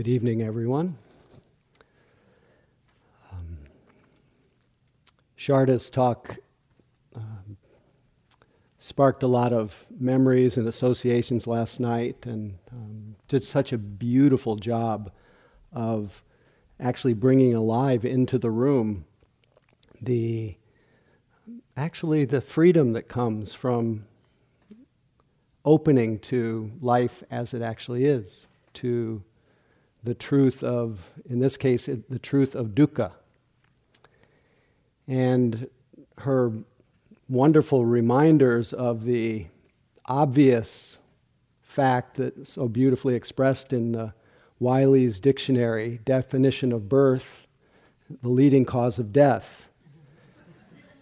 Good evening, everyone. Um, Sharda's talk um, sparked a lot of memories and associations last night and um, did such a beautiful job of actually bringing alive into the room the actually the freedom that comes from opening to life as it actually is, to the truth of, in this case, the truth of dukkha. And her wonderful reminders of the obvious fact that so beautifully expressed in the Wiley's dictionary definition of birth, the leading cause of death.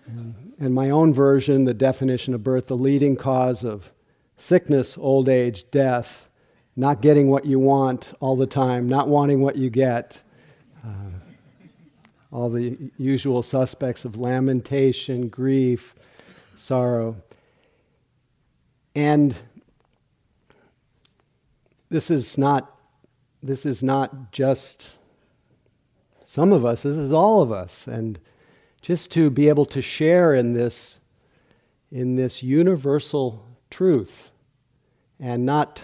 And, and my own version, the definition of birth, the leading cause of sickness, old age, death, not getting what you want all the time, not wanting what you get, uh, all the usual suspects of lamentation, grief, sorrow. And this is not this is not just some of us, this is all of us. And just to be able to share in this in this universal truth and not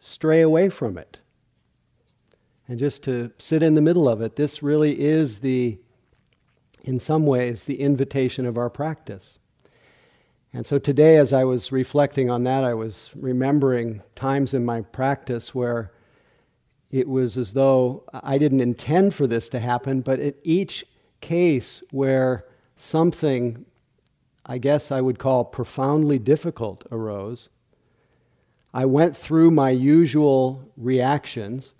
stray away from it. And just to sit in the middle of it, this really is the, in some ways, the invitation of our practice. And so today, as I was reflecting on that, I was remembering times in my practice where it was as though I didn't intend for this to happen, but at each case where something I guess I would call profoundly difficult arose, I went through my usual reactions.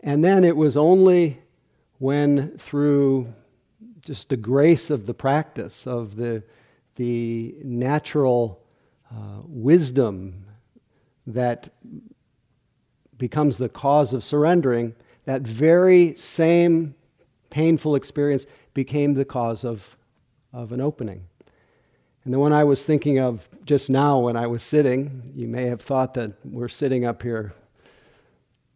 And then it was only when, through just the grace of the practice, of the, the natural uh, wisdom that becomes the cause of surrendering, that very same painful experience became the cause of, of an opening. And the one I was thinking of just now when I was sitting, you may have thought that we're sitting up here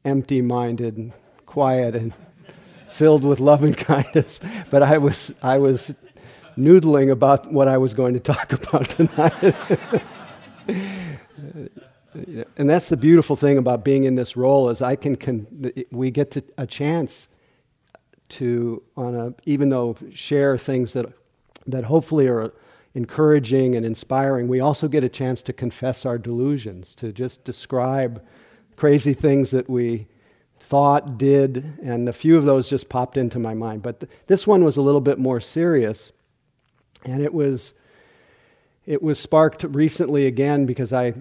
empty minded and quiet and filled with love and kindness, but I was, I was noodling about what I was going to talk about tonight. and that's the beautiful thing about being in this role is I can, con- we get to, a chance to, on a, even though share things that, that hopefully are encouraging and inspiring, we also get a chance to confess our delusions, to just describe crazy things that we thought, did, and a few of those just popped into my mind. But th- this one was a little bit more serious, and it was it was sparked recently again because I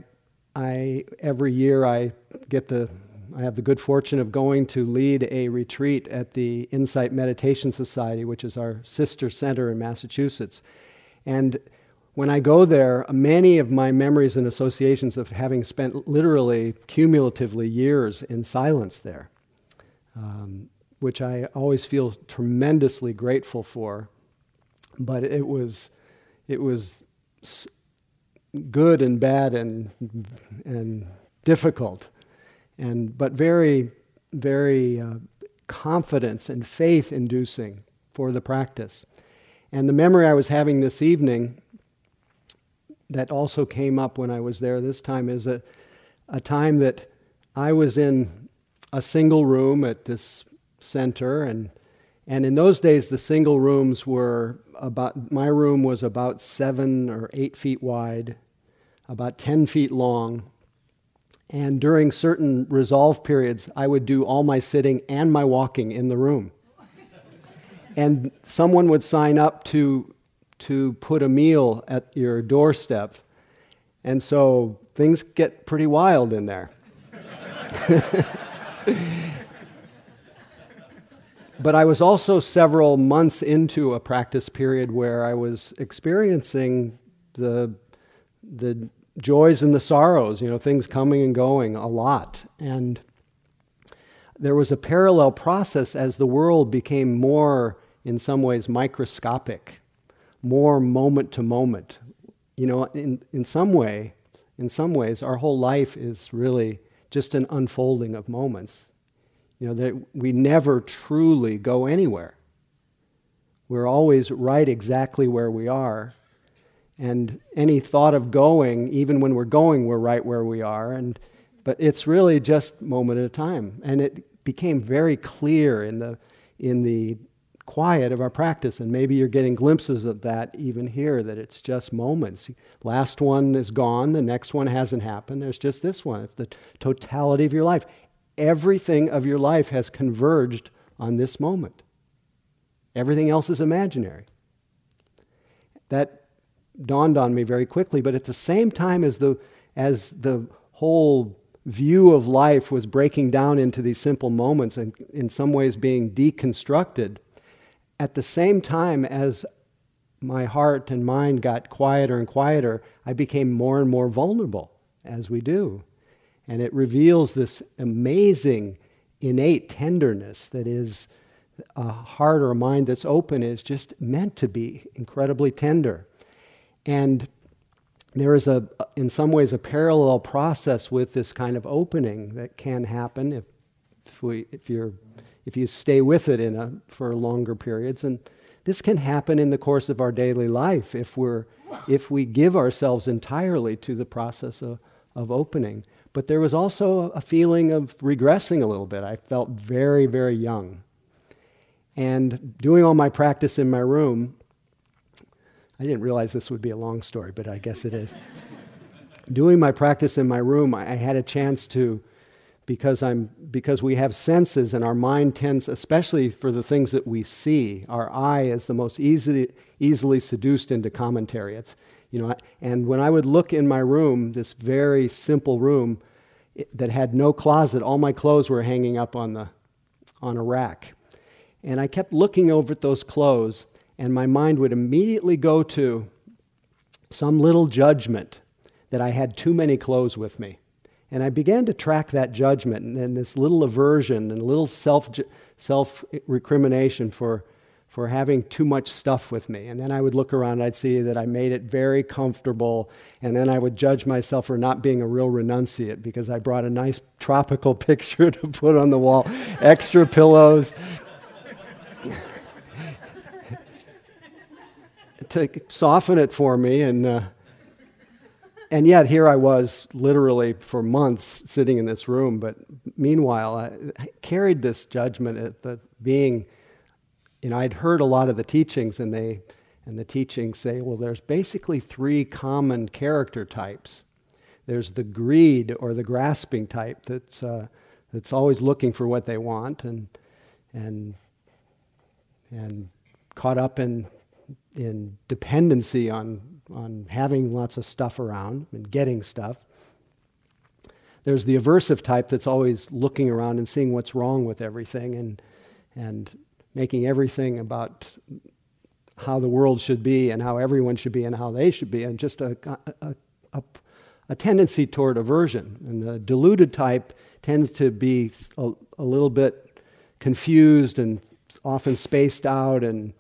I every year I get the I have the good fortune of going to lead a retreat at the Insight Meditation Society, which is our sister center in Massachusetts. And when I go there, many of my memories and associations of having spent literally cumulatively years in silence there, um, which I always feel tremendously grateful for. But it was, it was good and bad and, and difficult, and, but very, very uh, confidence and faith inducing for the practice. And the memory I was having this evening that also came up when I was there this time is a, a time that I was in a single room at this center. And and in those days the single rooms were about my room was about seven or eight feet wide about 10 feet long. And during certain resolve periods i would do all my sitting and my walking in the room and someone would sign up to, to put a meal at your doorstep. And so things get pretty wild in there. but I was also several months into a practice period where I was experiencing the, the joys and the sorrows, you know, things coming and going a lot. And there was a parallel process as the world became more in some ways microscopic, more moment to moment. You know, in, in some way, in some ways, our whole life is really just an unfolding of moments. You know, that we never truly go anywhere. We're always right exactly where we are. And any thought of going, even when we're going, we're right where we are. And, but it's really just moment at a time. And it became very clear in the, in the quiet of our practice. And maybe you're getting glimpses of that even here, that it's just moments. Last one is gone, the next one hasn't happened. There's just this one. It's the totality of your life. Everything of your life has converged on this moment. Everything else is imaginary. That dawned on me very quickly, but at the same time as the, as the whole view of life was breaking down into these simple moments and in some ways being deconstructed, at the same time as my heart and mind got quieter and quieter, I became more and more vulnerable, as we do. And it reveals this amazing innate tenderness that is a heart or a mind that's open is just meant to be incredibly tender. And there is a, in some ways, a parallel process with this kind of opening that can happen if, if we, if you're if you stay with it in a, for longer periods. And this can happen in the course of our daily life if, we're, if we give ourselves entirely to the process of, of opening. But there was also a feeling of regressing a little bit. I felt very, very young. And doing all my practice in my room, I didn't realize this would be a long story, but I guess it is. doing my practice in my room, I had a chance to because I'm because we have senses and our mind tends especially for the things that we see our eye is the most easily easily seduced into commentary. It's you know and when I would look in my room this very simple room that had no closet all my clothes were hanging up on the on a rack. And I kept looking over at those clothes and my mind would immediately go to some little judgment that I had too many clothes with me and I began to track that judgment and, and this little aversion and a little self, self recrimination for, for having too much stuff with me. And then I would look around and I'd see that I made it very comfortable. And then I would judge myself for not being a real renunciate because I brought a nice tropical picture to put on the wall, extra pillows. to soften it for me and. Uh, and yet here I was literally for months sitting in this room. But meanwhile, I carried this judgment at the being, you know, I'd heard a lot of the teachings, and they and the teachings say, well, there's basically three common character types. There's the greed or the grasping type that's uh, that's always looking for what they want and and and caught up in in dependency on on having lots of stuff around and getting stuff. There's the aversive type that's always looking around and seeing what's wrong with everything and, and making everything about how the world should be and how everyone should be and how they should be, and just a, a, a, a tendency toward aversion. And the deluded type tends to be a, a little bit confused and often spaced out, and,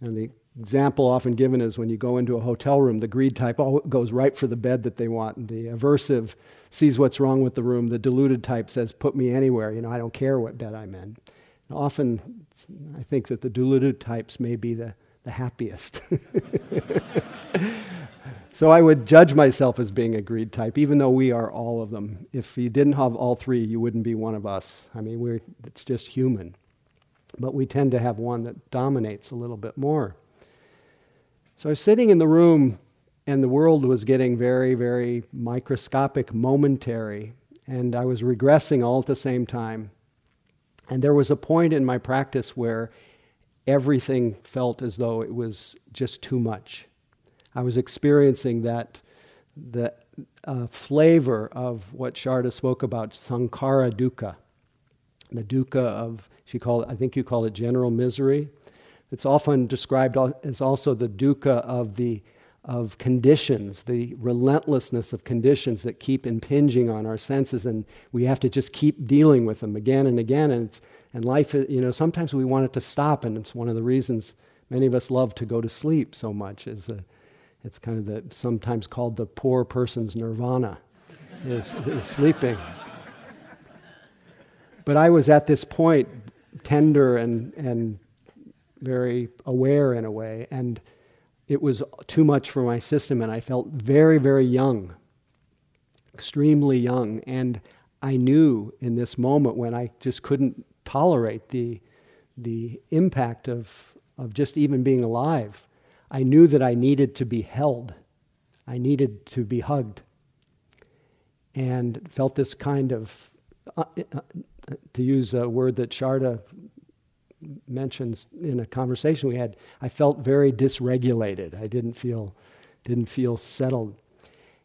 and the example often given is when you go into a hotel room, the greed type goes right for the bed that they want. The aversive sees what's wrong with the room. The deluded type says, put me anywhere. You know, I don't care what bed I'm in. And often, I think that the deluded types may be the, the happiest. so I would judge myself as being a greed type, even though we are all of them. If you didn't have all three, you wouldn't be one of us. I mean, we're, it's just human. But we tend to have one that dominates a little bit more. So I was sitting in the room, and the world was getting very, very microscopic, momentary, and I was regressing all at the same time. And there was a point in my practice where everything felt as though it was just too much. I was experiencing that, the uh, flavor of what Sharda spoke about, sankhara dukkha, the dukkha of, she called, I think you call it general misery. It's often described as also the dukkha of the of conditions, the relentlessness of conditions that keep impinging on our senses, and we have to just keep dealing with them again and again. And, and life, you know, sometimes we want it to stop, and it's one of the reasons many of us love to go to sleep so much. Is the, it's kind of the sometimes called the poor person's nirvana, is, is sleeping. but I was at this point tender and, and very aware in a way, and it was too much for my system, and I felt very, very young, extremely young. And I knew in this moment when I just couldn't tolerate the, the impact of, of just even being alive, I knew that I needed to be held. I needed to be hugged. And felt this kind of, uh, uh, to use a word that Sharda mentions in a conversation we had, I felt very dysregulated. I didn't feel, didn't feel settled.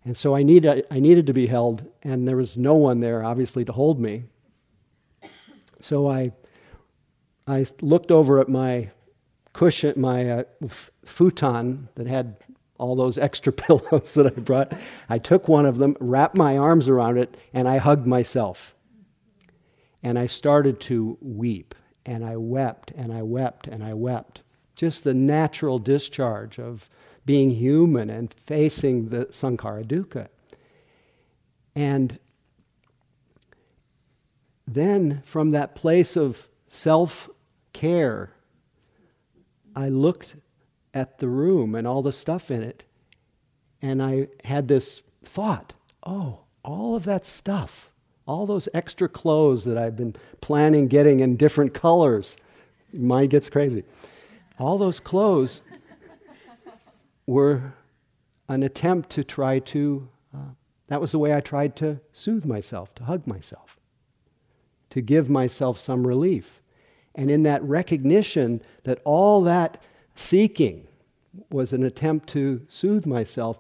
And so I, need, I needed to be held, and there was no one there, obviously, to hold me. So I, I looked over at my cushion, my uh, futon that had all those extra pillows that I brought. I took one of them, wrapped my arms around it, and I hugged myself. And I started to weep, and I wept, and I wept, and I wept. Just the natural discharge of being human and facing the sankhara dukkha. And then from that place of self care, I looked at the room and all the stuff in it, and I had this thought oh, all of that stuff, all those extra clothes that I've been planning getting in different colors. Mind gets crazy. All those clothes were an attempt to try to, uh, that was the way I tried to soothe myself, to hug myself, to give myself some relief. And in that recognition that all that seeking was an attempt to soothe myself,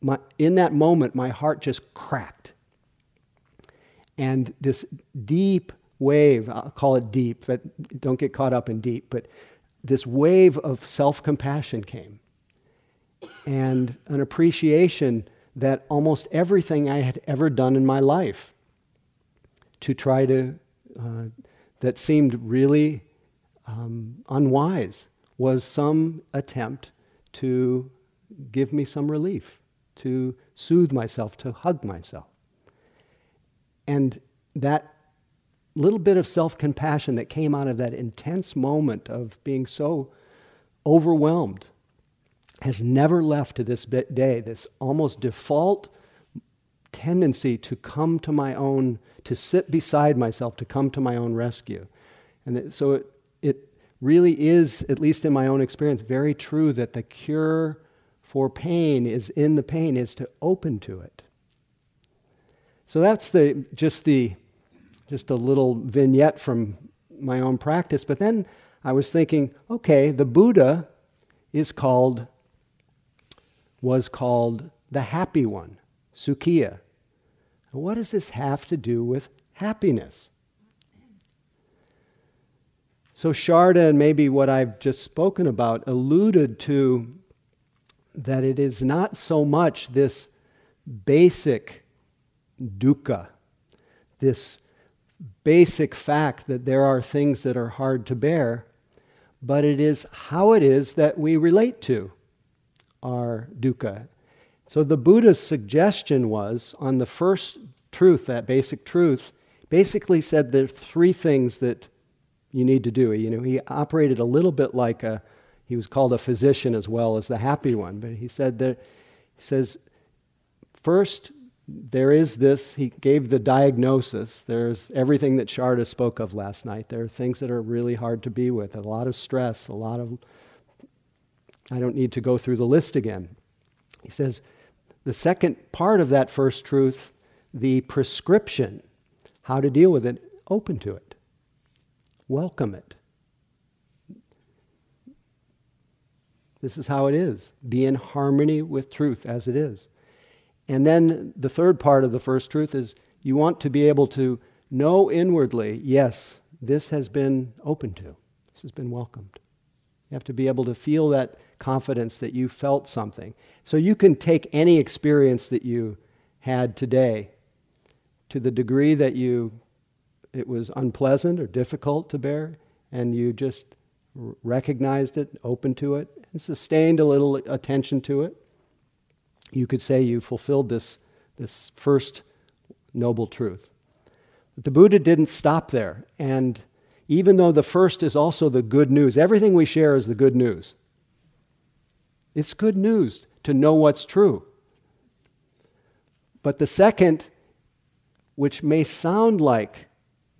my, in that moment, my heart just cracked. And this deep wave, I'll call it deep, but don't get caught up in deep, but this wave of self compassion came and an appreciation that almost everything I had ever done in my life to try to, uh, that seemed really um, unwise, was some attempt to give me some relief, to soothe myself, to hug myself. And that little bit of self compassion that came out of that intense moment of being so overwhelmed has never left to this day, this almost default tendency to come to my own, to sit beside myself, to come to my own rescue. And it, so it, it really is, at least in my own experience, very true that the cure for pain is in the pain, is to open to it. So that's the, just the, just a little vignette from my own practice. But then I was thinking, okay, the Buddha is called was called the happy one, Sukhiya. What does this have to do with happiness? So, Sharda and maybe what I've just spoken about alluded to that it is not so much this basic dukkha, this basic fact that there are things that are hard to bear, but it is how it is that we relate to our dukkha. So the Buddha's suggestion was on the first truth, that basic truth, basically said there are three things that you need to do. You know, he operated a little bit like a, he was called a physician as well as the happy one, but he said that, he says, first, there is this, he gave the diagnosis. There's everything that Sharda spoke of last night. There are things that are really hard to be with, a lot of stress, a lot of I don't need to go through the list again. He says, the second part of that first truth, the prescription, how to deal with it, open to it, welcome it. This is how it is. Be in harmony with truth as it is. And then the third part of the first truth is you want to be able to know inwardly, yes, this has been open to, this has been welcomed. You have to be able to feel that confidence that you felt something. So you can take any experience that you had today to the degree that you it was unpleasant or difficult to bear and you just recognized it, opened to it, and sustained a little attention to it. You could say you fulfilled this, this first noble truth. But the Buddha didn't stop there. And even though the first is also the good news, everything we share is the good news. It's good news to know what's true. But the second, which may sound like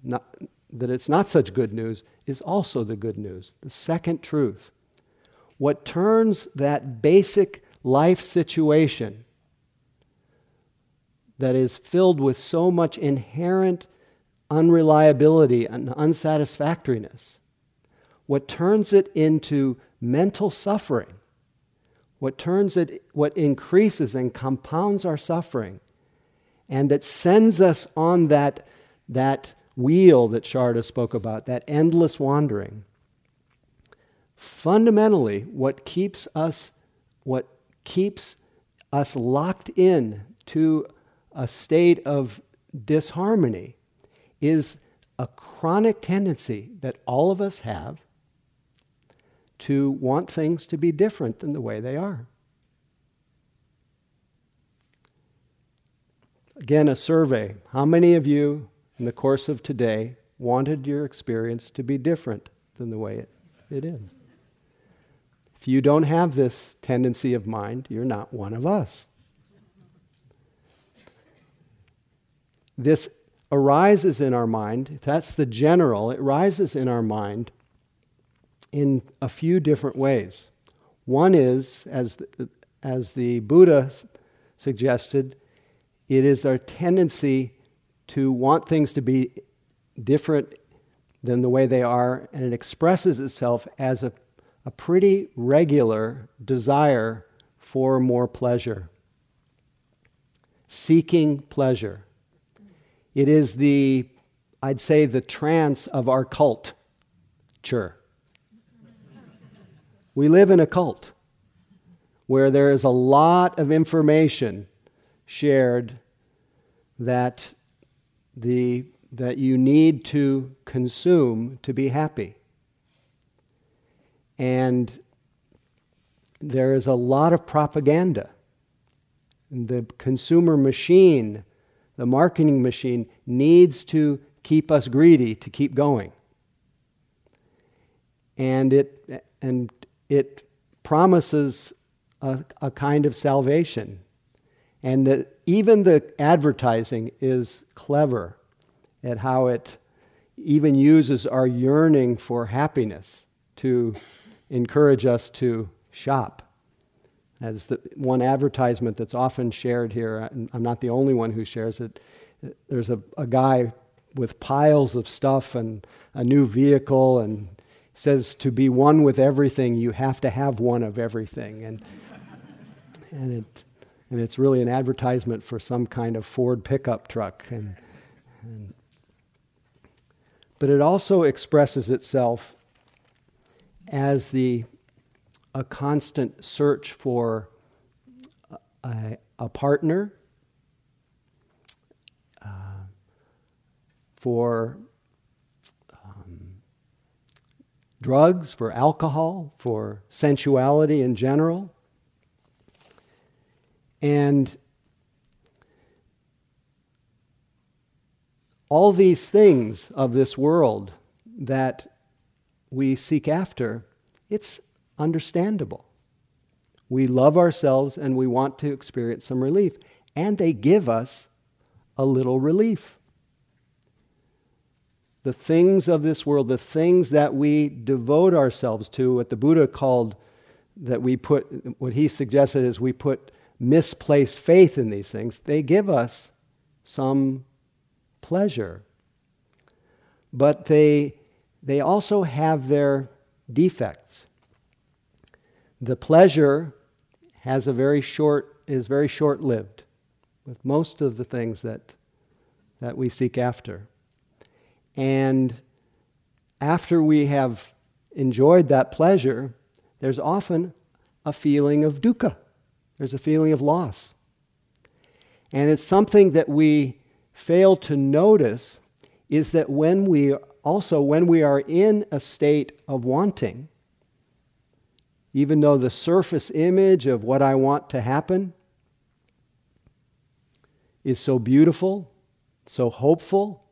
not, that it's not such good news, is also the good news. The second truth. What turns that basic life situation that is filled with so much inherent unreliability and unsatisfactoriness, what turns it into mental suffering, what turns it, what increases and compounds our suffering, and that sends us on that, that wheel that Sharda spoke about, that endless wandering. Fundamentally, what keeps us, what keeps us locked in to a state of disharmony is a chronic tendency that all of us have to want things to be different than the way they are. Again, a survey. How many of you in the course of today wanted your experience to be different than the way it, it is? If you don't have this tendency of mind, you're not one of us. This arises in our mind, that's the general, it rises in our mind in a few different ways. One is, as the, as the Buddha suggested, it is our tendency to want things to be different than the way they are, and it expresses itself as a, a pretty regular desire for more pleasure. Seeking pleasure. It is the, I'd say, the trance of our culture. We live in a cult where there is a lot of information shared that, the, that you need to consume to be happy. And there is a lot of propaganda. The consumer machine, the marketing machine, needs to keep us greedy to keep going. And it, and it promises a, a kind of salvation and that even the advertising is clever at how it even uses our yearning for happiness to encourage us to shop. As the one advertisement that's often shared here, I'm not the only one who shares it. There's a, a guy with piles of stuff and a new vehicle and says to be one with everything, you have to have one of everything. And, and it, and it's really an advertisement for some kind of Ford pickup truck. And, and, but it also expresses itself as the a constant search for a, a partner, uh, for um, drugs, for alcohol, for sensuality in general. And all these things of this world that we seek after, it's understandable. We love ourselves and we want to experience some relief, and they give us a little relief. The things of this world, the things that we devote ourselves to, what the Buddha called, that we put, what he suggested is we put misplaced faith in these things, they give us some pleasure. But they, they also have their defects. The pleasure has a very short, is very short lived with most of the things that, that we seek after. And after we have enjoyed that pleasure, there's often a feeling of dukkha. There's a feeling of loss. And it's something that we fail to notice is that when we also, when we are in a state of wanting, even though the surface image of what I want to happen is so beautiful, so hopeful,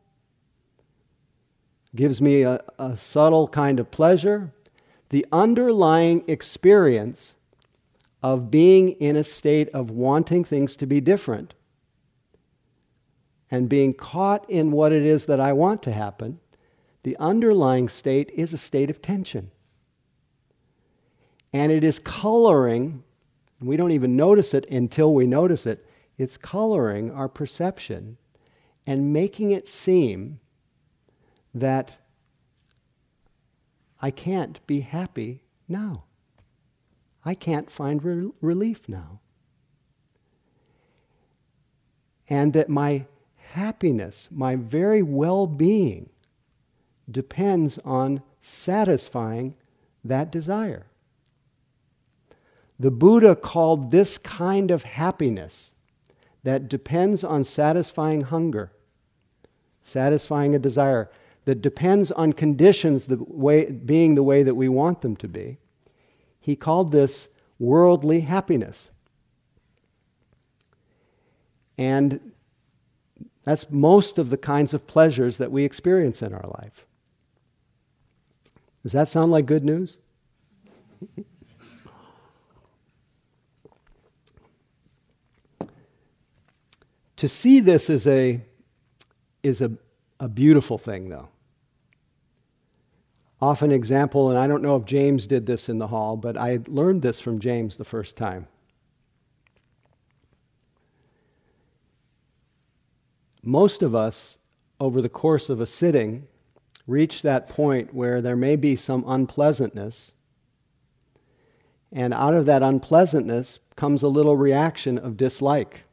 gives me a, a subtle kind of pleasure. The underlying experience of being in a state of wanting things to be different and being caught in what it is that I want to happen, the underlying state is a state of tension. And it is coloring, and we don't even notice it until we notice it, it's coloring our perception and making it seem that I can't be happy now. I can't find re- relief now. And that my happiness, my very well being, depends on satisfying that desire. The Buddha called this kind of happiness that depends on satisfying hunger, satisfying a desire, that depends on conditions the way, being the way that we want them to be. He called this worldly happiness. And that's most of the kinds of pleasures that we experience in our life. Does that sound like good news? to see this is a, is a, a beautiful thing, though. Often example, and I don't know if James did this in the hall, but I learned this from James the first time. Most of us, over the course of a sitting, reach that point where there may be some unpleasantness, and out of that unpleasantness comes a little reaction of dislike.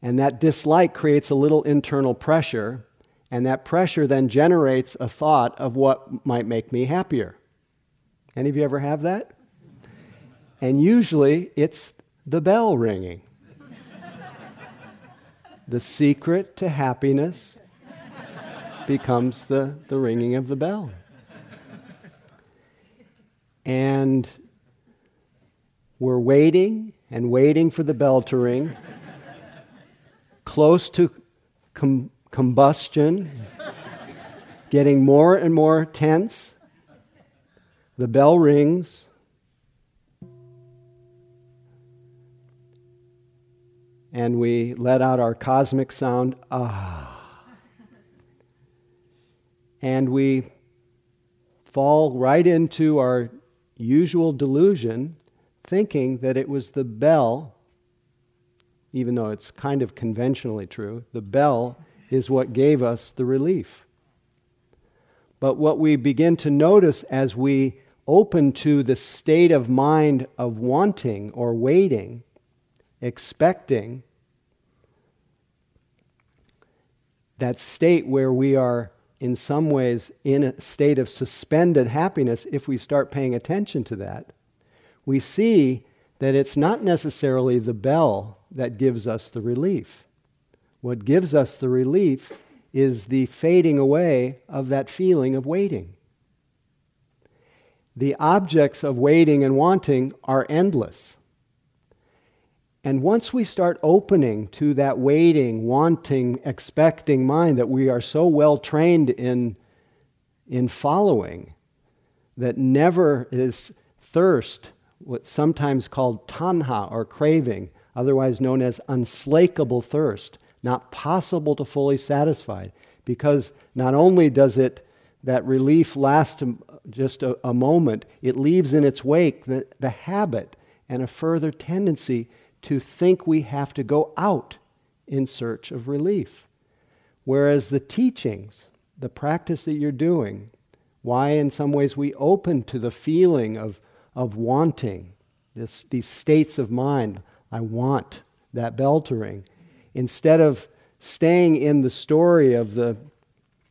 And that dislike creates a little internal pressure, and that pressure then generates a thought of what might make me happier. Any of you ever have that? And usually it's the bell ringing. the secret to happiness becomes the, the ringing of the bell. And we're waiting and waiting for the bell to ring close to com- combustion, getting more and more tense. The bell rings. And we let out our cosmic sound, ah. And we fall right into our usual delusion, thinking that it was the bell even though it's kind of conventionally true, the bell is what gave us the relief. But what we begin to notice as we open to the state of mind of wanting or waiting, expecting, that state where we are in some ways in a state of suspended happiness, if we start paying attention to that, we see that it's not necessarily the bell that gives us the relief. What gives us the relief is the fading away of that feeling of waiting. The objects of waiting and wanting are endless. And once we start opening to that waiting, wanting, expecting mind that we are so well trained in, in following, that never is thirst, what's sometimes called tanha or craving, otherwise known as unslakable thirst, not possible to fully satisfy. Because not only does it, that relief last just a, a moment, it leaves in its wake the, the habit and a further tendency to think we have to go out in search of relief. Whereas the teachings, the practice that you're doing, why in some ways we open to the feeling of, of wanting, this, these states of mind, I want that bell to ring. Instead of staying in the story of the,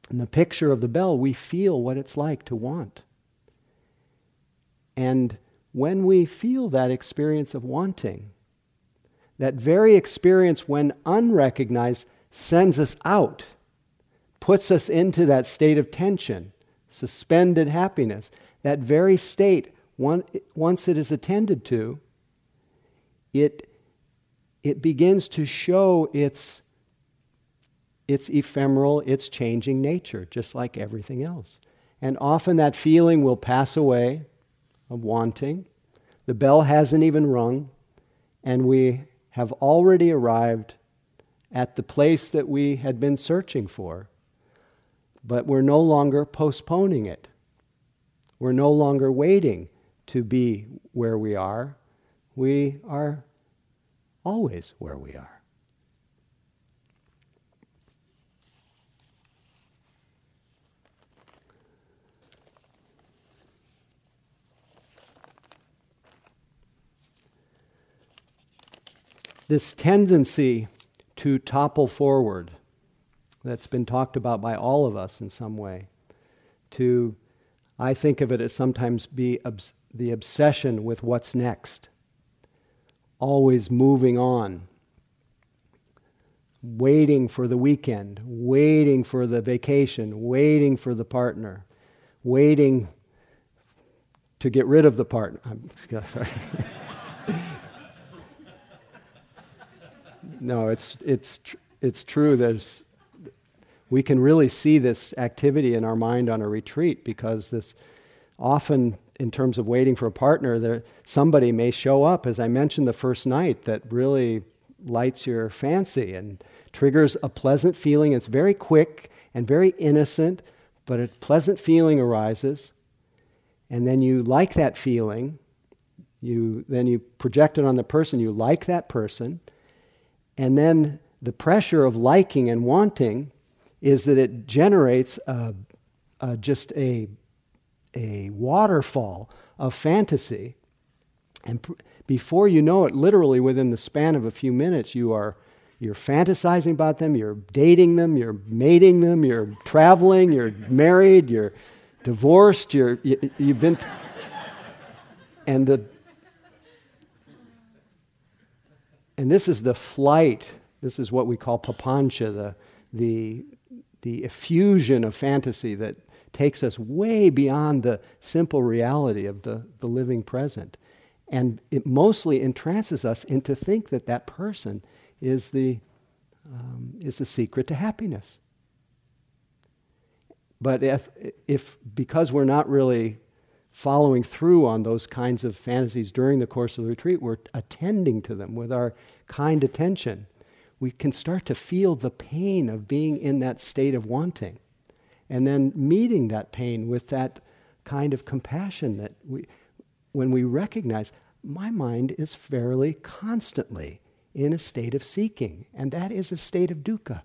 the picture of the bell, we feel what it's like to want. And when we feel that experience of wanting, that very experience, when unrecognized, sends us out, puts us into that state of tension, suspended happiness. That very state, once it is attended to, it, it begins to show its, it's ephemeral, it's changing nature, just like everything else. And often that feeling will pass away of wanting. The bell hasn't even rung, and we have already arrived at the place that we had been searching for. But we're no longer postponing it. We're no longer waiting to be where we are. We are always where we are. This tendency to topple forward that's been talked about by all of us in some way, to, I think of it as sometimes be obs- the obsession with what's next, always moving on, waiting for the weekend, waiting for the vacation, waiting for the partner, waiting to get rid of the partner. I'm sorry. No, it's, it's, tr- it's true. There's, we can really see this activity in our mind on a retreat because this often in terms of waiting for a partner there somebody may show up as i mentioned the first night that really lights your fancy and triggers a pleasant feeling. It's very quick and very innocent but a pleasant feeling arises. And then you like that feeling. You then you project it on the person. You like that person and then the pressure of liking and wanting is that it generates a, a, just a, a waterfall of fantasy. And pr- before you know it, literally within the span of a few minutes, you are you're fantasizing about them, you're dating them, you're mating them, you're traveling, you're married, you're divorced, you're you, have you have been th- and the and this is the flight. This is what we call papancha, the, the, the effusion of fantasy that takes us way beyond the simple reality of the, the living present. And it mostly entrances us into think that that person is the, um, is the secret to happiness. But if, if because we're not really following through on those kinds of fantasies during the course of the retreat, we're attending to them with our kind attention, we can start to feel the pain of being in that state of wanting. And then meeting that pain with that kind of compassion that we, when we recognize my mind is fairly constantly in a state of seeking, and that is a state of dukkha.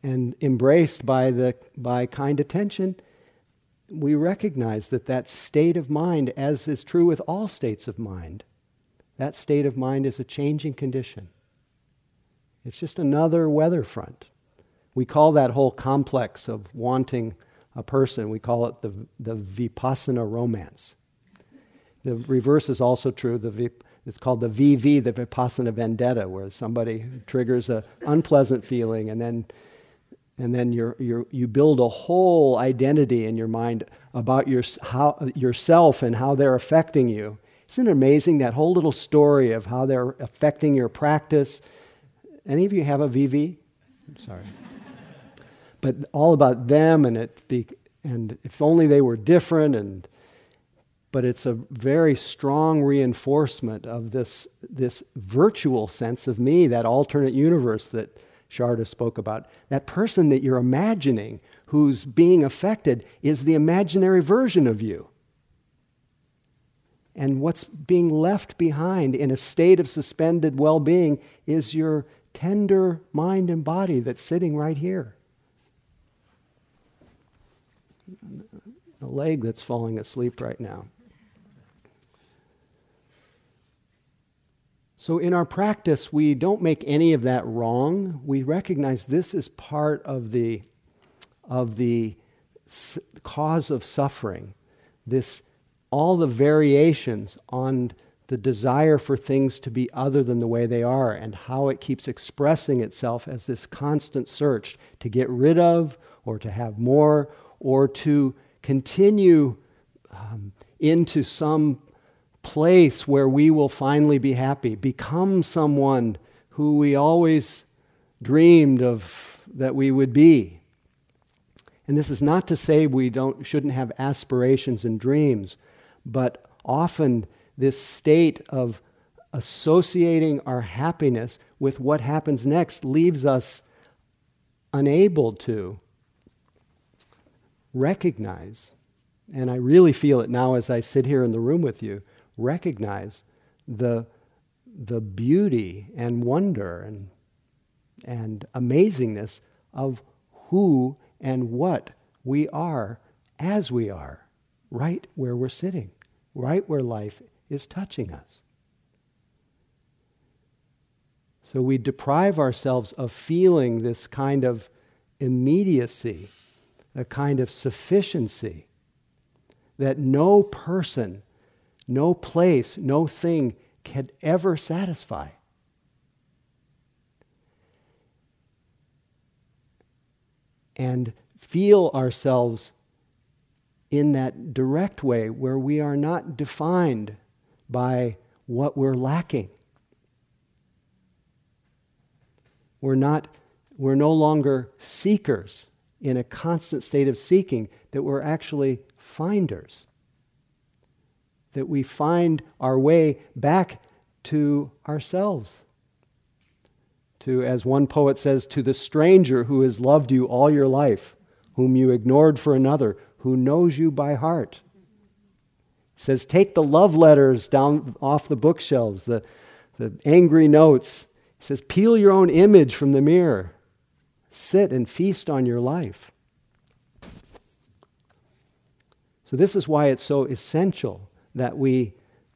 And embraced by, the, by kind attention, we recognize that that state of mind, as is true with all states of mind, that state of mind is a changing condition. It's just another weather front. We call that whole complex of wanting a person, we call it the, the vipassana romance. The reverse is also true. The it's called the VV, the vipassana vendetta, where somebody triggers an unpleasant feeling and then and then you're, you build a whole identity in your mind about your, how, yourself and how they're affecting you. Isn't it amazing that whole little story of how they're affecting your practice? Any of you have a VV? I'm sorry. but all about them and it be, and if only they were different and but it's a very strong reinforcement of this, this virtual sense of me, that alternate universe that Sharda spoke about. That person that you're imagining who's being affected is the imaginary version of you. And what's being left behind in a state of suspended well being is your tender mind and body that's sitting right here. The leg that's falling asleep right now. So, in our practice, we don't make any of that wrong. We recognize this is part of the, of the s- cause of suffering. This, all the variations on the desire for things to be other than the way they are, and how it keeps expressing itself as this constant search to get rid of, or to have more, or to continue um, into some place where we will finally be happy. Become someone who we always dreamed of that we would be. And this is not to say we don't, shouldn't have aspirations and dreams, but often this state of associating our happiness with what happens next leaves us unable to recognize, and I really feel it now as I sit here in the room with you, recognize the, the beauty and wonder and, and amazingness of who and what we are as we are, right where we're sitting, right where life is touching us. So we deprive ourselves of feeling this kind of immediacy, a kind of sufficiency that no person, no place, no thing can ever satisfy. And feel ourselves in that direct way where we are not defined by what we're lacking. We're not we're no longer seekers in a constant state of seeking, that we're actually finders. That we find our way back to ourselves. To, as one poet says, to the stranger who has loved you all your life, whom you ignored for another, who knows you by heart. He says, take the love letters down off the bookshelves, the, the angry notes. He says, peel your own image from the mirror. Sit and feast on your life. So, this is why it's so essential that we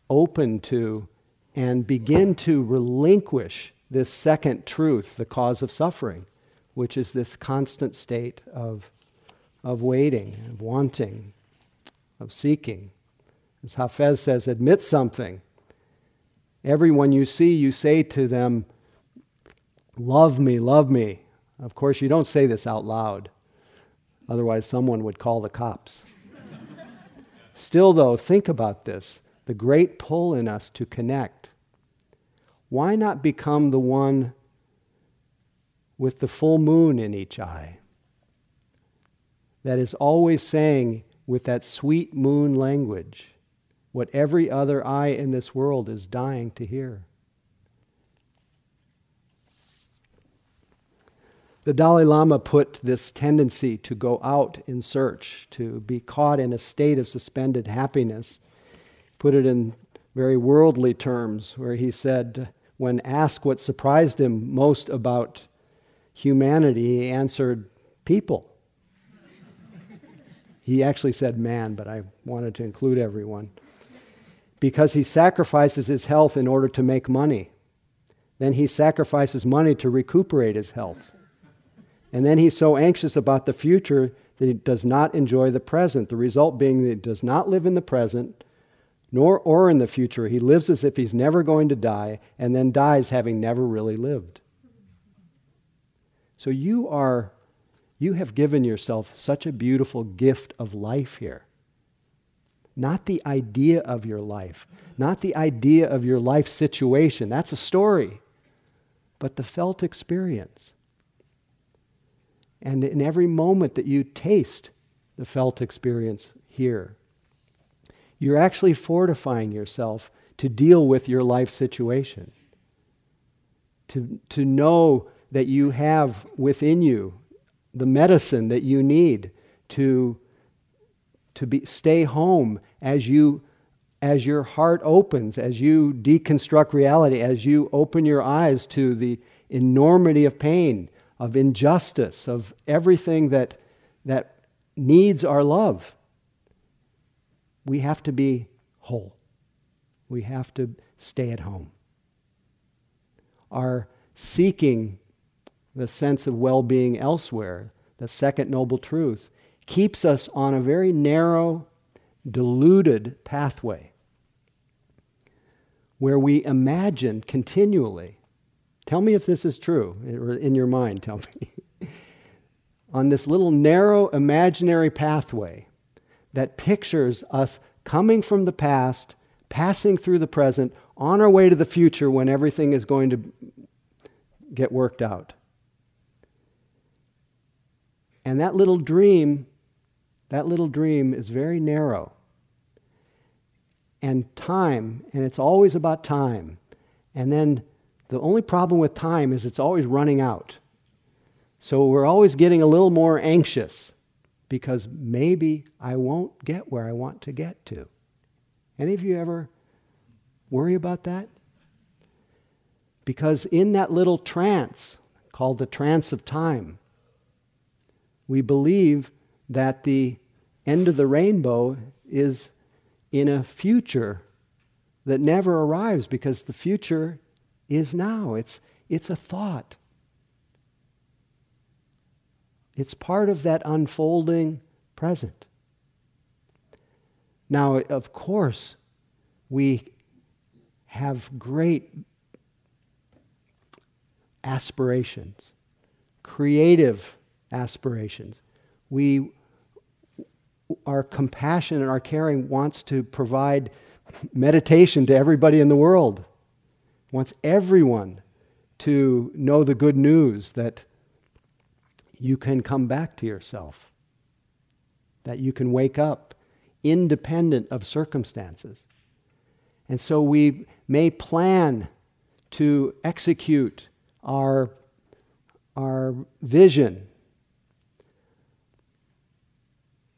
open to and begin to relinquish this second truth, the cause of suffering, which is this constant state of, of waiting, of wanting, of seeking. As Hafez says, admit something. Everyone you see, you say to them, Love me, love me. Of course, you don't say this out loud, otherwise, someone would call the cops. Still, though, think about this the great pull in us to connect. Why not become the one with the full moon in each eye? That is always saying, with that sweet moon language, what every other eye in this world is dying to hear. The Dalai Lama put this tendency to go out in search, to be caught in a state of suspended happiness, put it in very worldly terms, where he said, when asked what surprised him most about humanity, he answered, people. he actually said man, but I wanted to include everyone. Because he sacrifices his health in order to make money. Then he sacrifices money to recuperate his health. And then he's so anxious about the future that he does not enjoy the present. The result being that he does not live in the present nor or in the future. He lives as if he's never going to die and then dies having never really lived. So you are you have given yourself such a beautiful gift of life here. Not the idea of your life, not the idea of your life situation. That's a story. But the felt experience. And in every moment that you taste the felt experience here, you're actually fortifying yourself to deal with your life situation. To, to know that you have within you the medicine that you need to, to be, stay home as you as your heart opens, as you deconstruct reality, as you open your eyes to the enormity of pain, of injustice, of everything that, that needs our love. We have to be whole. We have to stay at home. Our seeking the sense of well being elsewhere, the second noble truth, keeps us on a very narrow, deluded pathway where we imagine continually Tell me if this is true, or in your mind, tell me. On this little narrow imaginary pathway that pictures us coming from the past, passing through the present, on our way to the future when everything is going to get worked out. And that little dream, that little dream is very narrow. And time, and it's always about time. And then the only problem with time is it's always running out. So we're always getting a little more anxious because maybe I won't get where I want to get to. Any of you ever worry about that? Because in that little trance, called the trance of time, we believe that the end of the rainbow is in a future that never arrives because the future is now. It's, it's a thought. It's part of that unfolding present. Now, of course, we have great aspirations, creative aspirations. We, our compassion and our caring wants to provide meditation to everybody in the world, wants everyone to know the good news that you can come back to yourself, that you can wake up independent of circumstances. And so we may plan to execute our, our vision.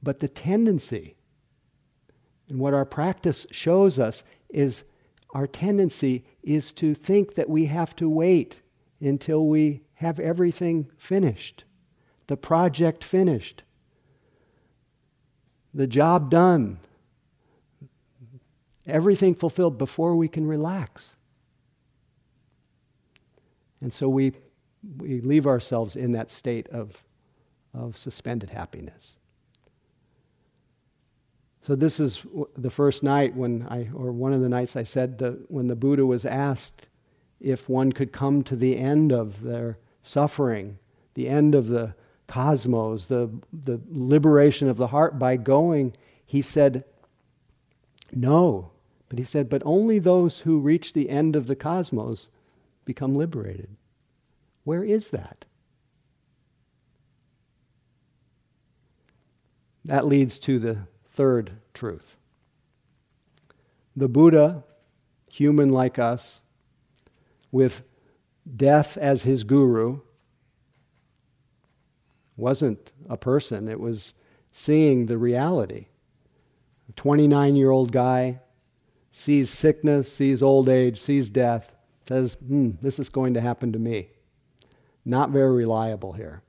But the tendency, and what our practice shows us, is our tendency is to think that we have to wait until we have everything finished the project finished, the job done, everything fulfilled before we can relax. And so we, we leave ourselves in that state of, of suspended happiness. So this is the first night when I, or one of the nights I said that when the Buddha was asked if one could come to the end of their suffering, the end of the cosmos, the, the liberation of the heart by going, he said, no. But he said, but only those who reach the end of the cosmos become liberated. Where is that? That leads to the third truth. The Buddha, human like us, with death as his guru, wasn't a person, it was seeing the reality. A 29 year old guy sees sickness, sees old age, sees death, says, hmm, this is going to happen to me. Not very reliable here.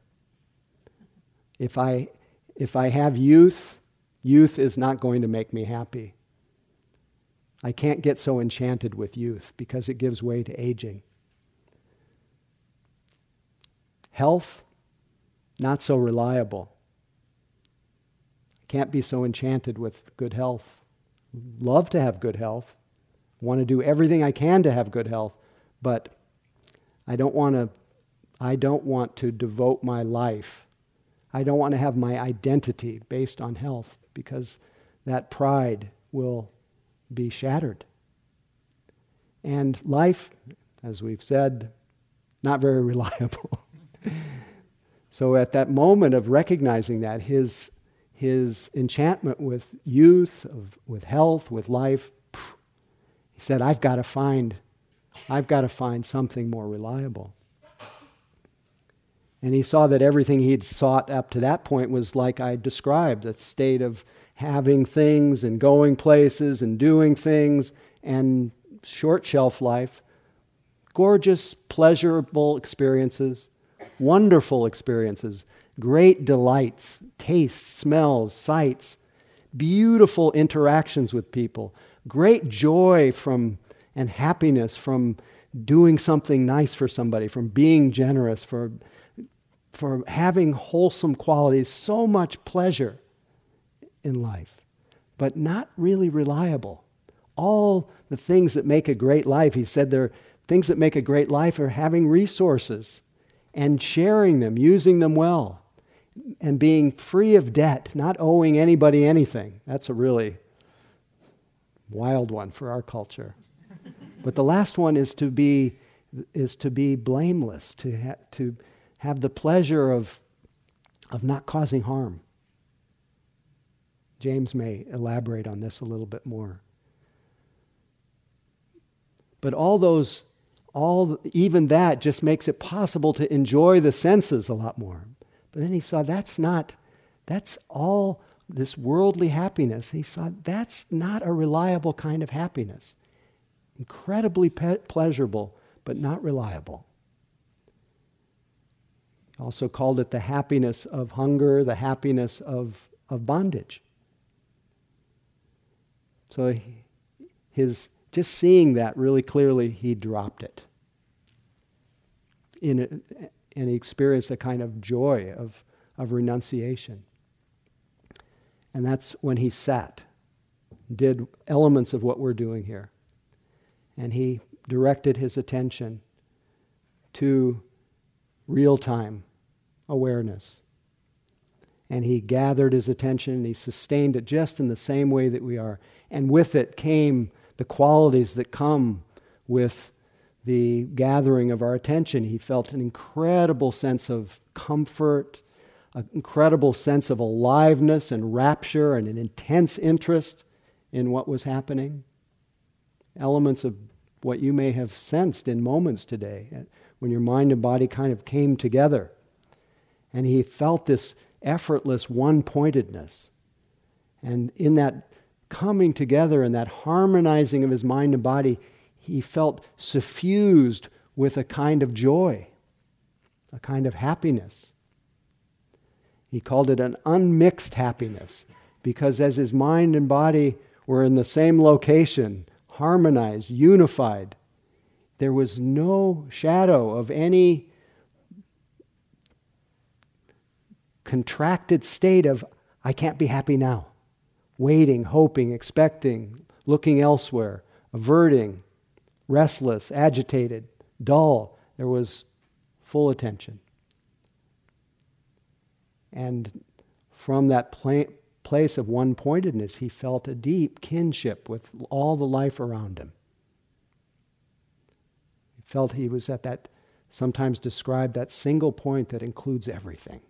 If I, if I have youth, youth is not going to make me happy. I can't get so enchanted with youth because it gives way to aging. Health, not so reliable. Can't be so enchanted with good health. Love to have good health. Want to do everything I can to have good health, but I don't want to I don't want to devote my life. I don't want to have my identity based on health because that pride will be shattered. And life, as we've said, not very reliable. So at that moment of recognizing that, his, his enchantment with youth, of, with health, with life, he said, I've got to find, I've got to find something more reliable. And he saw that everything he'd sought up to that point was like I described, a state of having things and going places and doing things and short shelf life, gorgeous, pleasurable experiences wonderful experiences, great delights, tastes, smells, sights, beautiful interactions with people, great joy from and happiness from doing something nice for somebody, from being generous, for, for having wholesome qualities, so much pleasure in life, but not really reliable. All the things that make a great life, he said, there things that make a great life are having resources and sharing them, using them well, and being free of debt, not owing anybody anything. That's a really wild one for our culture. but the last one is to be is to be blameless, to, ha- to have the pleasure of, of not causing harm. James may elaborate on this a little bit more. But all those, all even that just makes it possible to enjoy the senses a lot more. But then he saw that's not, that's all this worldly happiness. He saw that's not a reliable kind of happiness. Incredibly pe- pleasurable, but not reliable. Also called it the happiness of hunger, the happiness of, of bondage. So his just seeing that really clearly, he dropped it. In a, and he experienced a kind of joy of, of renunciation. And that's when he sat, did elements of what we're doing here. And he directed his attention to real time awareness. And he gathered his attention and he sustained it just in the same way that we are. And with it came the qualities that come with the gathering of our attention. He felt an incredible sense of comfort, an incredible sense of aliveness and rapture, and an intense interest in what was happening. Elements of what you may have sensed in moments today uh, when your mind and body kind of came together. And he felt this effortless one pointedness. And in that coming together and that harmonizing of his mind and body, he felt suffused with a kind of joy, a kind of happiness. He called it an unmixed happiness because as his mind and body were in the same location, harmonized, unified, there was no shadow of any contracted state of, I can't be happy now. Waiting, hoping, expecting, looking elsewhere, averting, restless, agitated, dull. There was full attention. And from that pla- place of one pointedness, he felt a deep kinship with all the life around him. He felt he was at that, sometimes described that single point that includes everything.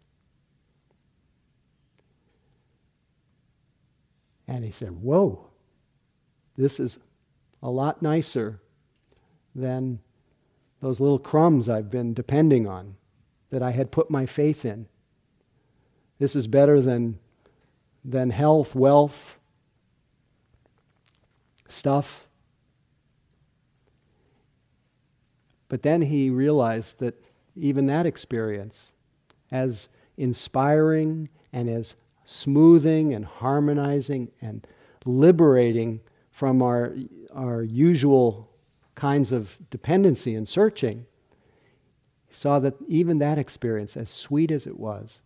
And he said, Whoa, this is a lot nicer than those little crumbs I've been depending on, that I had put my faith in. This is better than, than health, wealth, stuff. But then he realized that even that experience, as inspiring and as smoothing and harmonizing and liberating from our, our usual kinds of dependency and searching, saw that even that experience, as sweet as it was,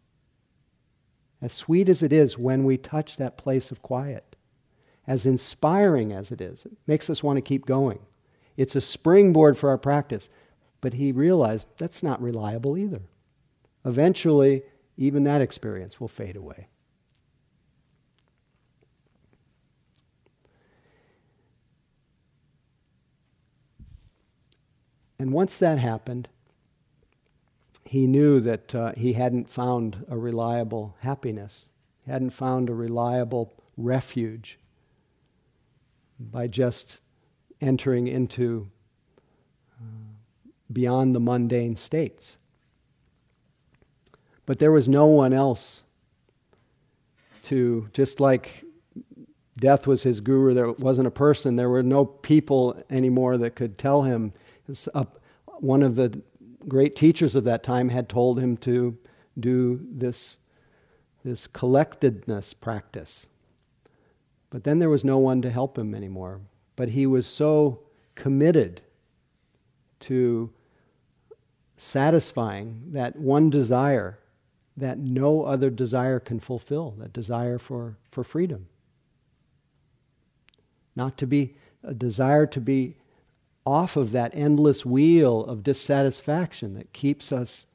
as sweet as it is when we touch that place of quiet, as inspiring as it is, it makes us want to keep going. It's a springboard for our practice. But he realized that's not reliable either. Eventually, even that experience will fade away. And once that happened, he knew that uh, he hadn't found a reliable happiness, he hadn't found a reliable refuge by just entering into uh, beyond the mundane states. But there was no one else to, just like death was his guru, there wasn't a person, there were no people anymore that could tell him one of the great teachers of that time had told him to do this, this collectedness practice. But then there was no one to help him anymore. But he was so committed to satisfying that one desire that no other desire can fulfill that desire for, for freedom. Not to be a desire to be off of that endless wheel of dissatisfaction that keeps us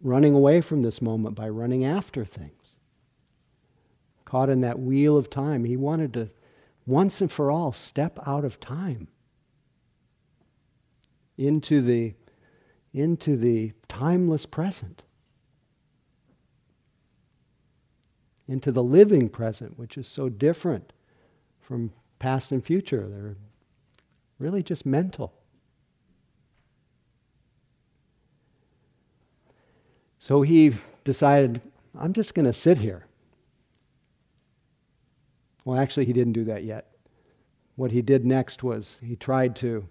running away from this moment by running after things. Caught in that wheel of time, he wanted to once and for all step out of time. into the, into the timeless present, into the living present, which is so different from past and future. They're really just mental. So he decided, I'm just going to sit here. Well, actually, he didn't do that yet. What he did next was he tried to,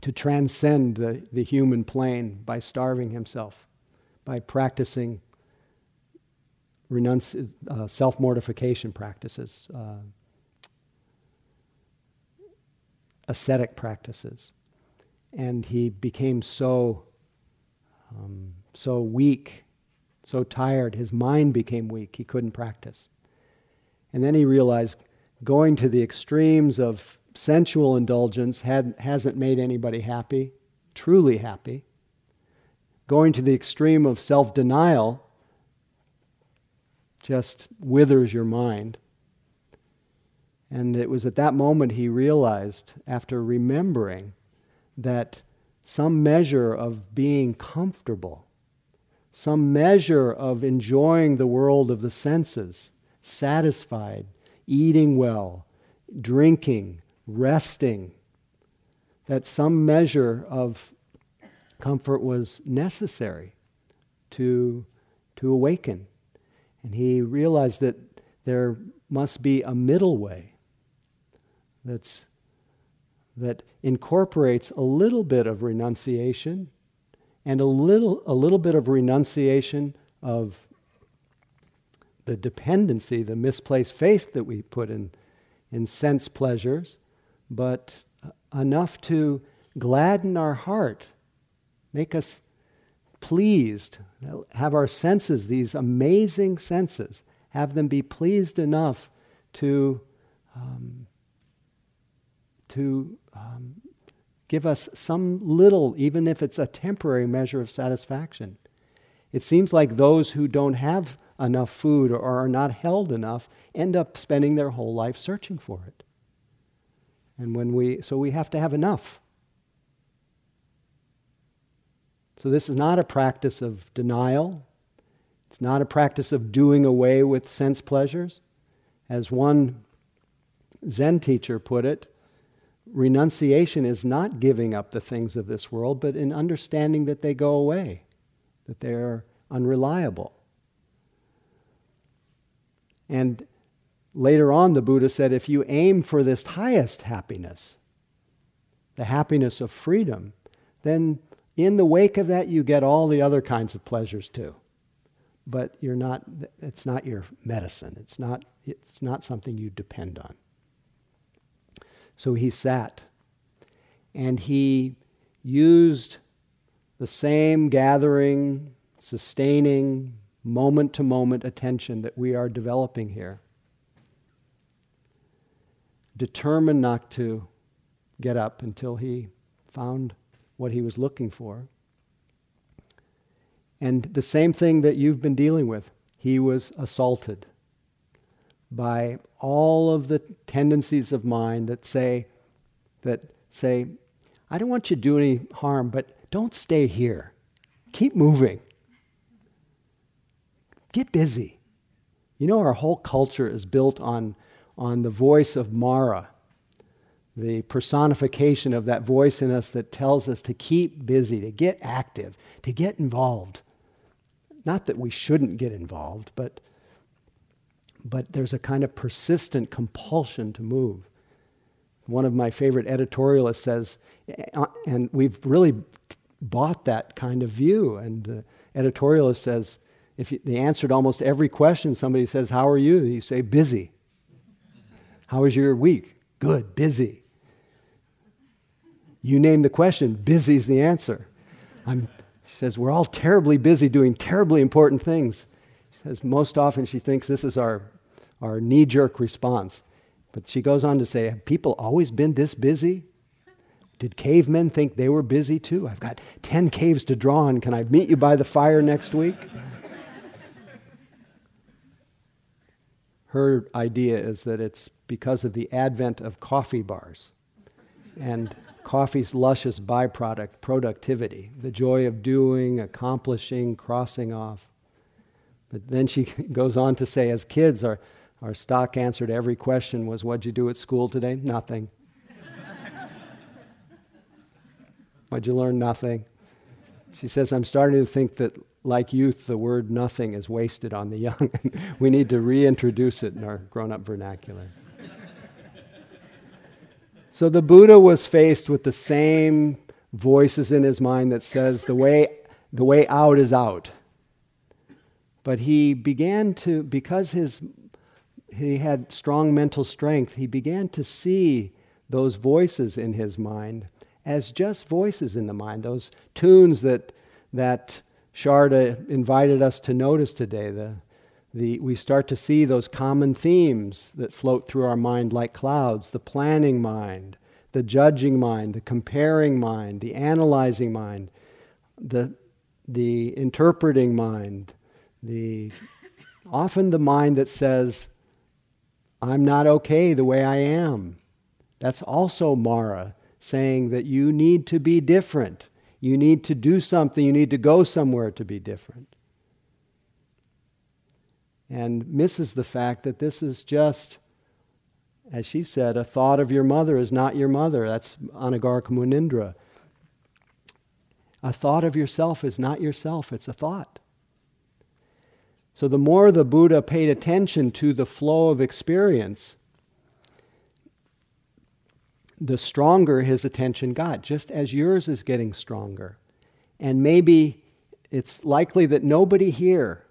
to transcend the, the human plane by starving himself, by practicing renunci- uh, self mortification practices, uh, ascetic practices. And he became so, um, so weak, so tired, his mind became weak, he couldn't practice. And then he realized going to the extremes of sensual indulgence had, hasn't made anybody happy, truly happy. Going to the extreme of self denial just withers your mind. And it was at that moment he realized, after remembering, that some measure of being comfortable, some measure of enjoying the world of the senses, satisfied, eating well, drinking, resting, that some measure of comfort was necessary to, to awaken. And he realized that there must be a middle way that's, that incorporates a little bit of renunciation and a little, a little bit of renunciation of the dependency, the misplaced faith that we put in, in sense pleasures, but enough to gladden our heart, make us pleased, have our senses, these amazing senses, have them be pleased enough to, um, to um, give us some little, even if it's a temporary measure of satisfaction. It seems like those who don't have enough food or are not held enough end up spending their whole life searching for it. And when we, so we have to have enough. So this is not a practice of denial. It's not a practice of doing away with sense pleasures. As one Zen teacher put it, renunciation is not giving up the things of this world, but in understanding that they go away, that they're unreliable. And later on, the Buddha said if you aim for this highest happiness, the happiness of freedom, then in the wake of that, you get all the other kinds of pleasures too. But you're not, it's not your medicine. It's not, it's not something you depend on. So he sat and he used the same gathering, sustaining, moment to moment attention that we are developing here. Determined not to get up until he found what he was looking for. And the same thing that you've been dealing with, he was assaulted by all of the tendencies of mind that say, that say, I don't want you to do any harm, but don't stay here. Keep moving. Get busy. You know, our whole culture is built on, on the voice of Mara, the personification of that voice in us that tells us to keep busy, to get active, to get involved. Not that we shouldn't get involved, but, but there's a kind of persistent compulsion to move. One of my favorite editorialists says, uh, and we've really bought that kind of view, and the editorialist says, if you, they answered almost every question, somebody says, How are you? You say, Busy. How was your week? Good, busy. You name the question, busy is the answer. I'm, she says, We're all terribly busy doing terribly important things. She says, Most often she thinks this is our, our knee jerk response. But she goes on to say, Have people always been this busy? Did cavemen think they were busy too? I've got 10 caves to draw on. Can I meet you by the fire next week? her idea is that it's because of the advent of coffee bars. And coffee's luscious byproduct, productivity, the joy of doing, accomplishing, crossing off. But then she goes on to say, as kids, our, our stock answer to every question was, What'd you do at school today? Nothing. What'd you learn? Nothing. She says, I'm starting to think that, like youth, the word nothing is wasted on the young. we need to reintroduce it in our grown up vernacular. so the Buddha was faced with the same voices in his mind that says the way, the way out is out. But he began to, because his, he had strong mental strength, he began to see those voices in his mind as just voices in the mind, those tunes that, that Sharda invited us to notice today. The, the, we start to see those common themes that float through our mind like clouds the planning mind, the judging mind, the comparing mind, the analyzing mind, the, the interpreting mind, the, often the mind that says, I'm not okay the way I am. That's also Mara saying that you need to be different. You need to do something. You need to go somewhere to be different. And misses the fact that this is just, as she said, a thought of your mother is not your mother. That's Anagarika Munindra. A thought of yourself is not yourself, it's a thought. So the more the Buddha paid attention to the flow of experience, the stronger his attention got, just as yours is getting stronger. And maybe it's likely that nobody here,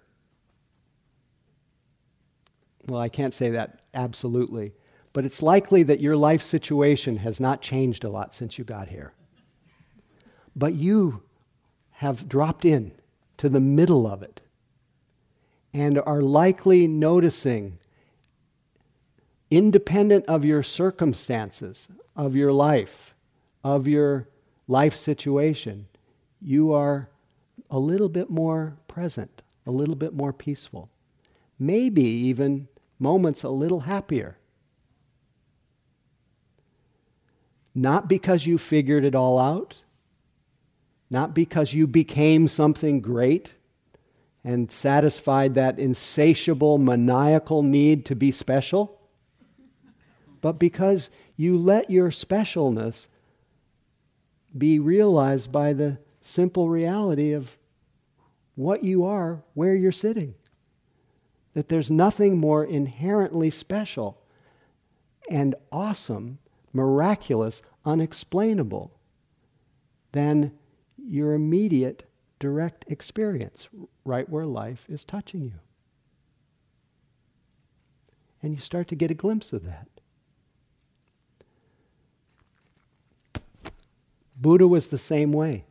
well, I can't say that absolutely, but it's likely that your life situation has not changed a lot since you got here. But you have dropped in to the middle of it and are likely noticing independent of your circumstances, of your life, of your life situation, you are a little bit more present, a little bit more peaceful. Maybe even moments a little happier. Not because you figured it all out, not because you became something great and satisfied that insatiable, maniacal need to be special but because you let your specialness be realized by the simple reality of what you are where you're sitting. That there's nothing more inherently special and awesome, miraculous, unexplainable than your immediate direct experience, right where life is touching you. And you start to get a glimpse of that. Buddha was the same way.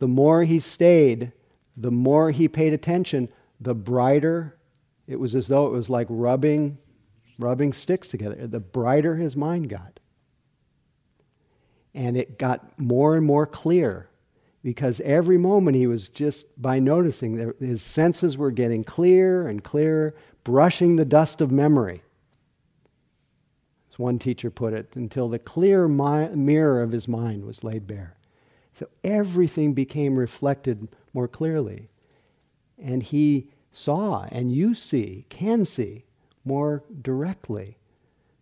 The more he stayed, the more he paid attention, the brighter it was as though it was like rubbing rubbing sticks together. The brighter his mind got. And it got more and more clear because every moment he was just by noticing that his senses were getting clearer and clearer, brushing the dust of memory as one teacher put it, until the clear mi- mirror of his mind was laid bare. So everything became reflected more clearly. And he saw, and you see, can see more directly,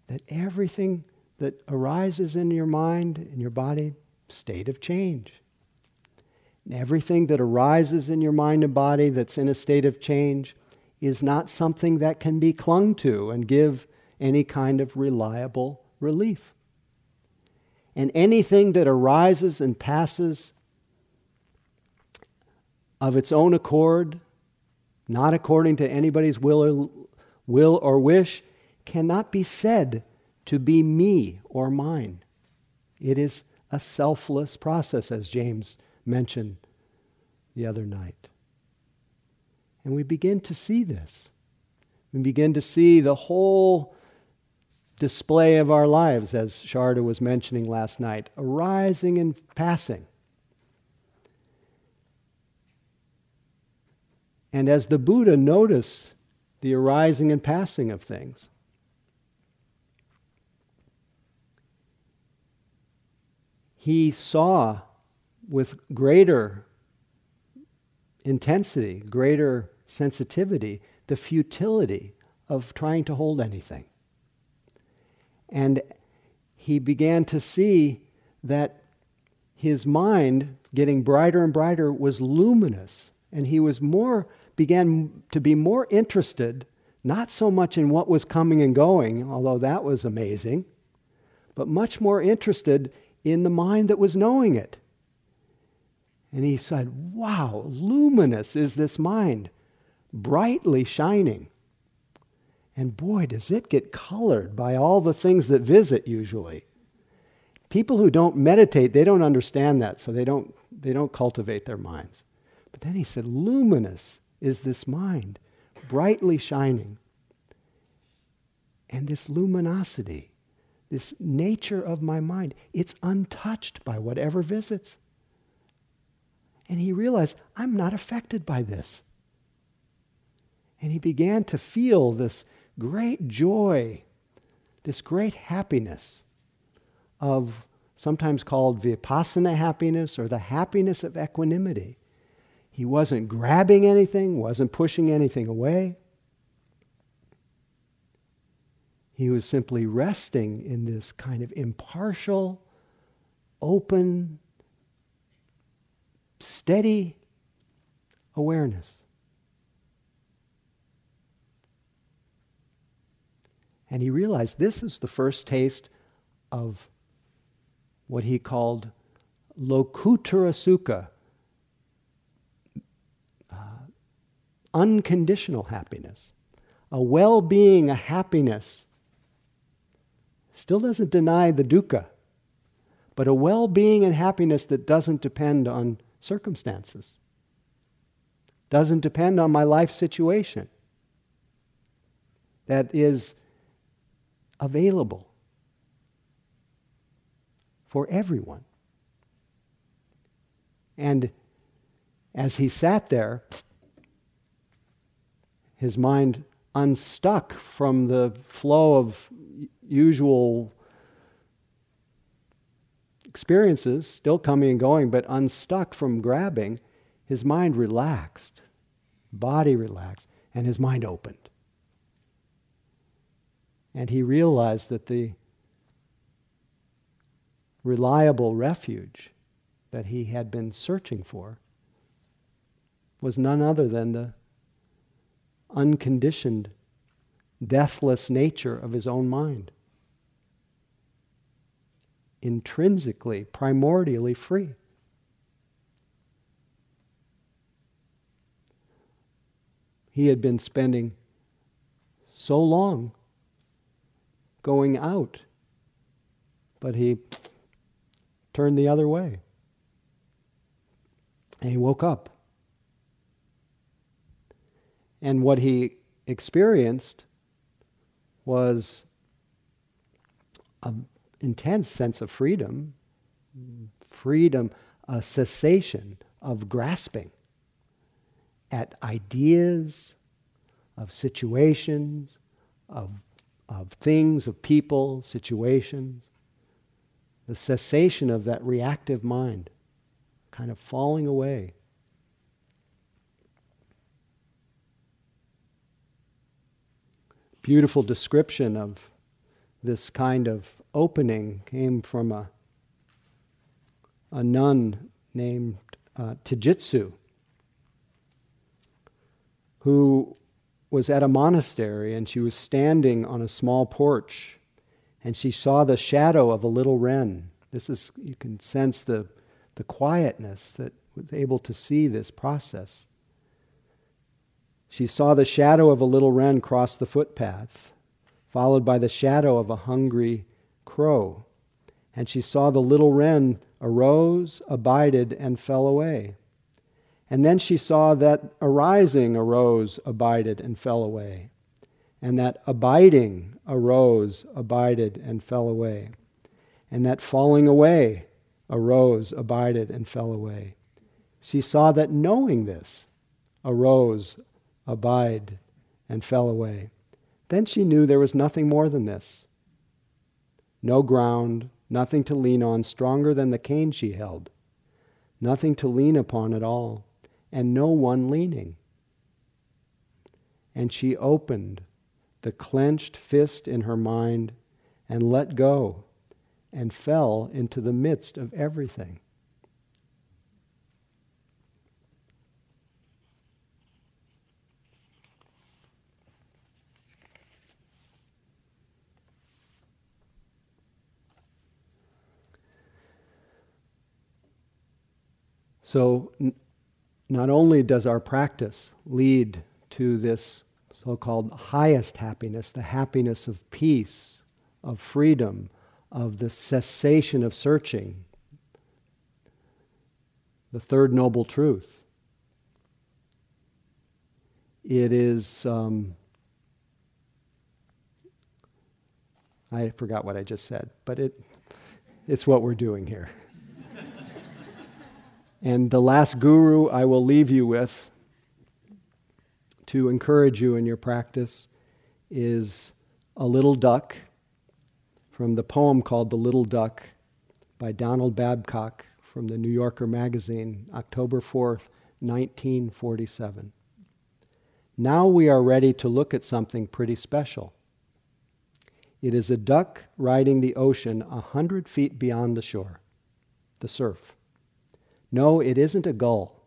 that everything that arises in your mind, in your body, state of change. And everything that arises in your mind and body that's in a state of change is not something that can be clung to and give any kind of reliable relief. And anything that arises and passes of its own accord, not according to anybody's will or, will or wish, cannot be said to be me or mine. It is a selfless process, as James mentioned the other night. And we begin to see this. We begin to see the whole display of our lives, as Sharda was mentioning last night, arising and passing. And as the Buddha noticed the arising and passing of things, he saw with greater intensity, greater sensitivity, the futility of trying to hold anything. And he began to see that his mind, getting brighter and brighter, was luminous. And he was more, began to be more interested, not so much in what was coming and going, although that was amazing, but much more interested in the mind that was knowing it. And he said, Wow, luminous is this mind, brightly shining. And boy, does it get colored by all the things that visit usually. People who don't meditate, they don't understand that, so they don't, they don't cultivate their minds. But then he said, luminous is this mind, brightly shining. And this luminosity, this nature of my mind, it's untouched by whatever visits. And he realized, I'm not affected by this. And he began to feel this great joy, this great happiness of sometimes called vipassana happiness or the happiness of equanimity. He wasn't grabbing anything, wasn't pushing anything away. He was simply resting in this kind of impartial, open, steady awareness. And he realized this is the first taste of what he called lokuttara sukha, uh, unconditional happiness. A well being, a happiness, still doesn't deny the dukkha, but a well being and happiness that doesn't depend on circumstances, doesn't depend on my life situation, that is available for everyone. And as he sat there, his mind unstuck from the flow of usual experiences, still coming and going, but unstuck from grabbing, his mind relaxed, body relaxed, and his mind opened. And he realized that the reliable refuge that he had been searching for was none other than the unconditioned, deathless nature of his own mind. Intrinsically, primordially free. He had been spending so long going out. But he turned the other way. And he woke up. And what he experienced was an intense sense of freedom, freedom, a cessation of grasping at ideas, of situations, of of things, of people, situations, the cessation of that reactive mind, kind of falling away. Beautiful description of this kind of opening came from a, a nun named uh, Tijitsu, who was at a monastery and she was standing on a small porch and she saw the shadow of a little wren. This is, you can sense the, the quietness that was able to see this process. She saw the shadow of a little wren cross the footpath, followed by the shadow of a hungry crow. And she saw the little wren arose, abided, and fell away. And then she saw that arising arose, abided, and fell away. And that abiding arose, abided, and fell away. And that falling away arose, abided, and fell away. She saw that knowing this arose, abide, and fell away. Then she knew there was nothing more than this no ground, nothing to lean on stronger than the cane she held, nothing to lean upon at all, and no one leaning. And she opened the clenched fist in her mind and let go and fell into the midst of everything. So, n- not only does our practice lead to this so called highest happiness, the happiness of peace, of freedom, of the cessation of searching, the third noble truth. It is, um, I forgot what I just said, but it, it's what we're doing here. And the last guru I will leave you with to encourage you in your practice is A Little Duck from the poem called The Little Duck by Donald Babcock from the New Yorker magazine, October 4th, 1947. Now we are ready to look at something pretty special. It is a duck riding the ocean a hundred feet beyond the shore, the surf. No, it isn't a gull.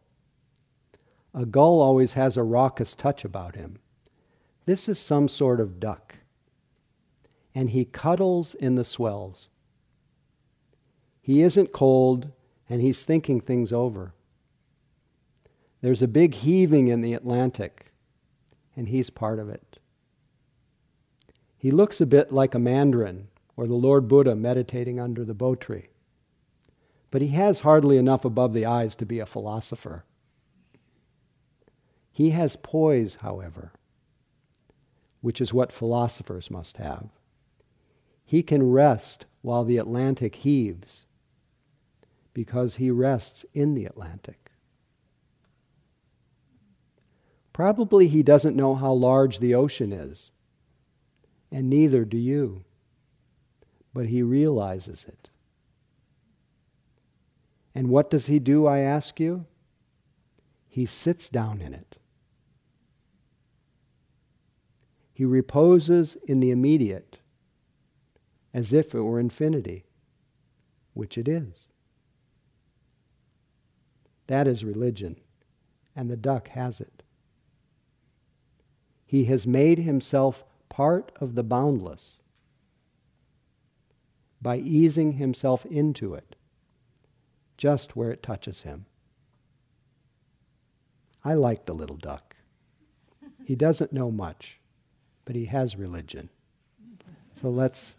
A gull always has a raucous touch about him. This is some sort of duck. And he cuddles in the swells. He isn't cold, and he's thinking things over. There's a big heaving in the Atlantic, and he's part of it. He looks a bit like a mandarin or the Lord Buddha meditating under the bo tree but he has hardly enough above the eyes to be a philosopher. He has poise, however, which is what philosophers must have. He can rest while the Atlantic heaves because he rests in the Atlantic. Probably he doesn't know how large the ocean is, and neither do you, but he realizes it. And what does he do, I ask you? He sits down in it. He reposes in the immediate as if it were infinity, which it is. That is religion, and the duck has it. He has made himself part of the boundless by easing himself into it just where it touches him. I like the little duck. He doesn't know much, but he has religion. So let's,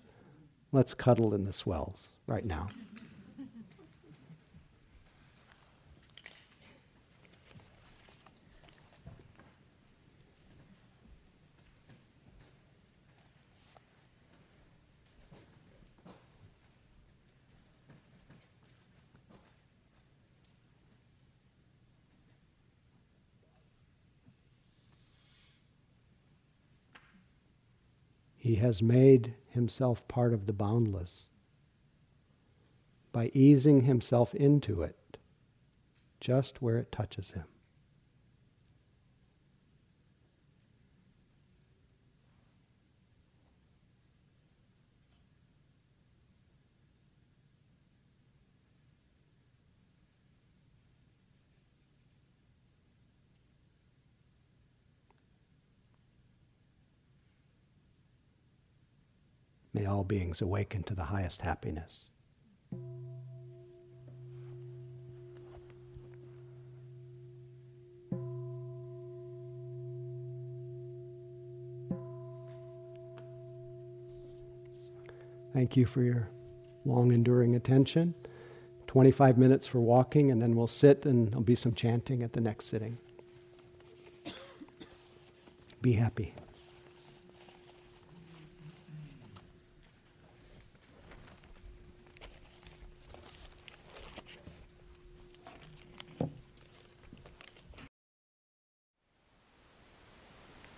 let's cuddle in the swells right now. He has made himself part of the boundless by easing himself into it just where it touches him. May all beings awaken to the highest happiness. Thank you for your long enduring attention. 25 minutes for walking, and then we'll sit and there'll be some chanting at the next sitting. Be happy.